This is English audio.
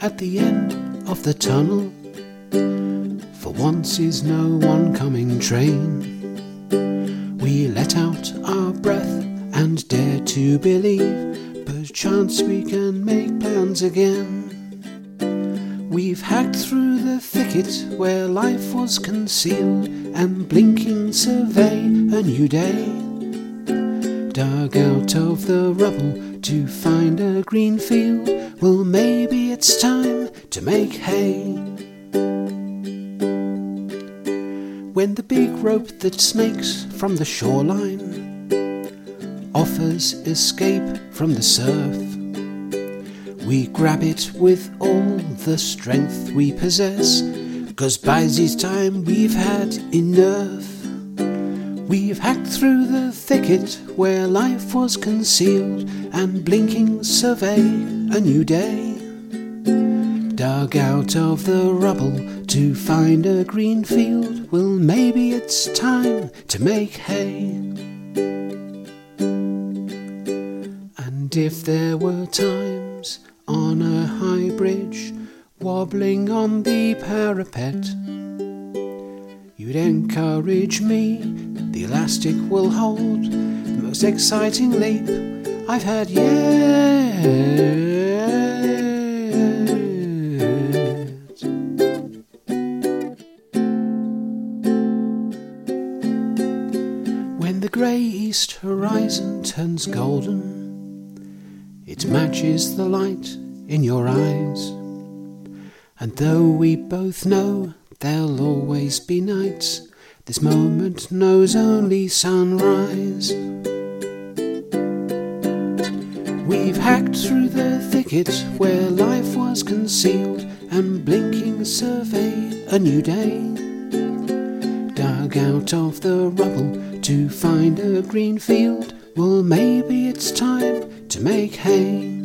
of the tunnel. For once is no oncoming train. We let out our breath and dare to believe, perchance we can make plans again. We've hacked through the thicket where life was concealed and blinking survey a new day. Dug out of the rubble to find a green field. Well, maybe it's time make hay. When the big rope that snakes from the shoreline offers escape from the surf, we grab it with all the strength we possess. Cause by this time we've had enough. We've hacked through the thicket where life was concealed and blinking survey a new day. Dug out of the rubble to find a green field. Well, maybe it's time to make hay. And if there were times on a high bridge, wobbling on the parapet, you'd encourage me. The elastic will hold the most exciting leap I've had yet. The grey east horizon turns golden, it matches the light in your eyes. And though we both know there'll always be nights, this moment knows only sunrise. We've hacked through the thicket where life was concealed and blinking survey a new day. Dug out of the rubble to find a green field. Well, maybe it's time to make hay.